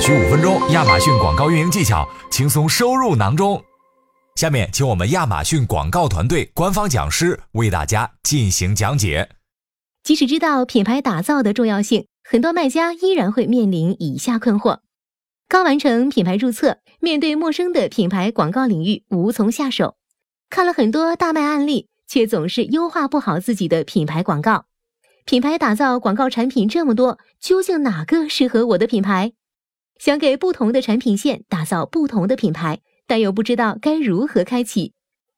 需五分钟，亚马逊广告运营技巧轻松收入囊中。下面，请我们亚马逊广告团队官方讲师为大家进行讲解。即使知道品牌打造的重要性，很多卖家依然会面临以下困惑：刚完成品牌注册，面对陌生的品牌广告领域无从下手；看了很多大卖案例，却总是优化不好自己的品牌广告。品牌打造广告产品这么多，究竟哪个适合我的品牌？想给不同的产品线打造不同的品牌，但又不知道该如何开启。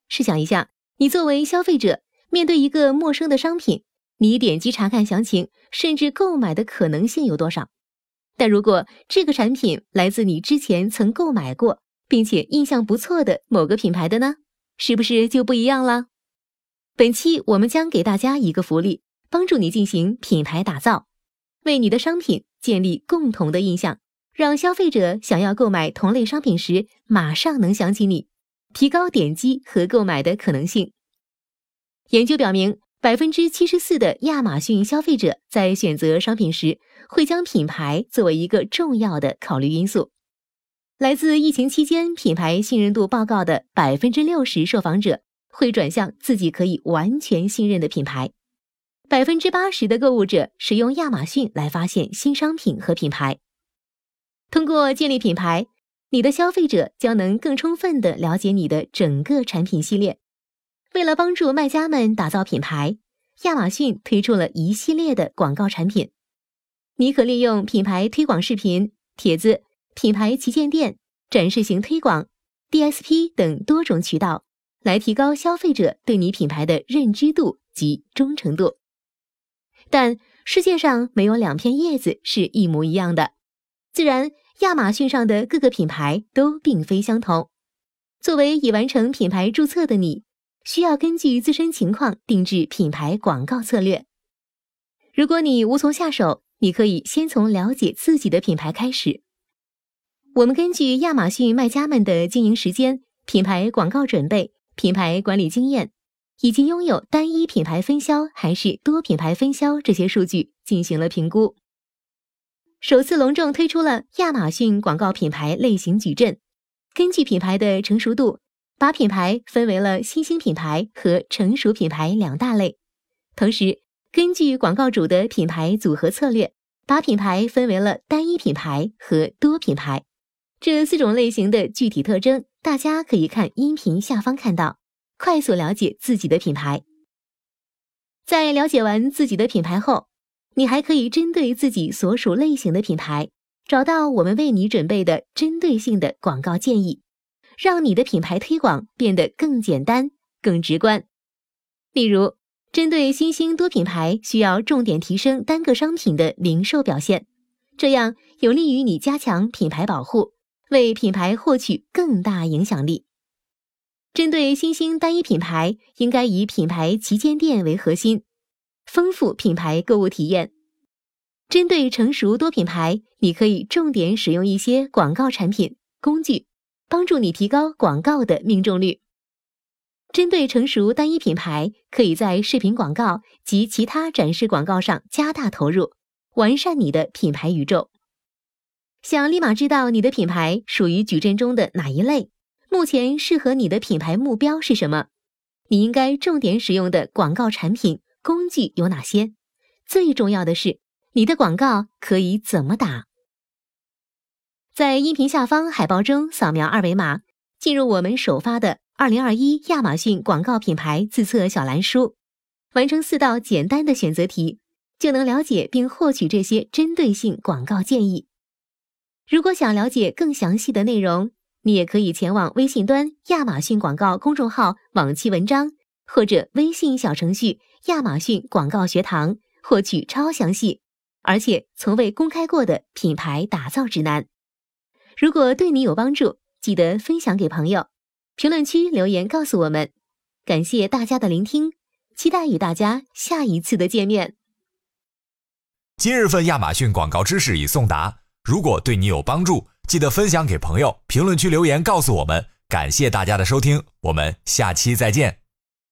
试想一下，你作为消费者，面对一个陌生的商品，你点击查看详情，甚至购买的可能性有多少？但如果这个产品来自你之前曾购买过，并且印象不错的某个品牌的呢？是不是就不一样了？本期我们将给大家一个福利。帮助你进行品牌打造，为你的商品建立共同的印象，让消费者想要购买同类商品时马上能想起你，提高点击和购买的可能性。研究表明，百分之七十四的亚马逊消费者在选择商品时会将品牌作为一个重要的考虑因素。来自疫情期间品牌信任度报告的百分之六十受访者会转向自己可以完全信任的品牌。百分之八十的购物者使用亚马逊来发现新商品和品牌。通过建立品牌，你的消费者将能更充分地了解你的整个产品系列。为了帮助卖家们打造品牌，亚马逊推出了一系列的广告产品。你可利用品牌推广视频、帖子、品牌旗舰店、展示型推广、DSP 等多种渠道，来提高消费者对你品牌的认知度及忠诚度。但世界上没有两片叶子是一模一样的，自然，亚马逊上的各个品牌都并非相同。作为已完成品牌注册的你，需要根据自身情况定制品牌广告策略。如果你无从下手，你可以先从了解自己的品牌开始。我们根据亚马逊卖家们的经营时间、品牌广告准备、品牌管理经验。以及拥有单一品牌分销还是多品牌分销这些数据进行了评估。首次隆重推出了亚马逊广告品牌类型矩阵，根据品牌的成熟度，把品牌分为了新兴品牌和成熟品牌两大类。同时，根据广告主的品牌组合策略，把品牌分为了单一品牌和多品牌。这四种类型的具体特征，大家可以看音频下方看到。快速了解自己的品牌。在了解完自己的品牌后，你还可以针对自己所属类型的品牌，找到我们为你准备的针对性的广告建议，让你的品牌推广变得更简单、更直观。例如，针对新兴多品牌，需要重点提升单个商品的零售表现，这样有利于你加强品牌保护，为品牌获取更大影响力。针对新兴单一品牌，应该以品牌旗舰店为核心，丰富品牌购物体验。针对成熟多品牌，你可以重点使用一些广告产品工具，帮助你提高广告的命中率。针对成熟单一品牌，可以在视频广告及其他展示广告上加大投入，完善你的品牌宇宙。想立马知道你的品牌属于矩阵中的哪一类？目前适合你的品牌目标是什么？你应该重点使用的广告产品工具有哪些？最重要的是，你的广告可以怎么打？在音频下方海报中扫描二维码，进入我们首发的《二零二一亚马逊广告品牌自测小蓝书》，完成四道简单的选择题，就能了解并获取这些针对性广告建议。如果想了解更详细的内容，你也可以前往微信端亚马逊广告公众号往期文章，或者微信小程序亚马逊广告学堂，获取超详细而且从未公开过的品牌打造指南。如果对你有帮助，记得分享给朋友，评论区留言告诉我们。感谢大家的聆听，期待与大家下一次的见面。今日份亚马逊广告知识已送达，如果对你有帮助。记得分享给朋友，评论区留言告诉我们。感谢大家的收听，我们下期再见。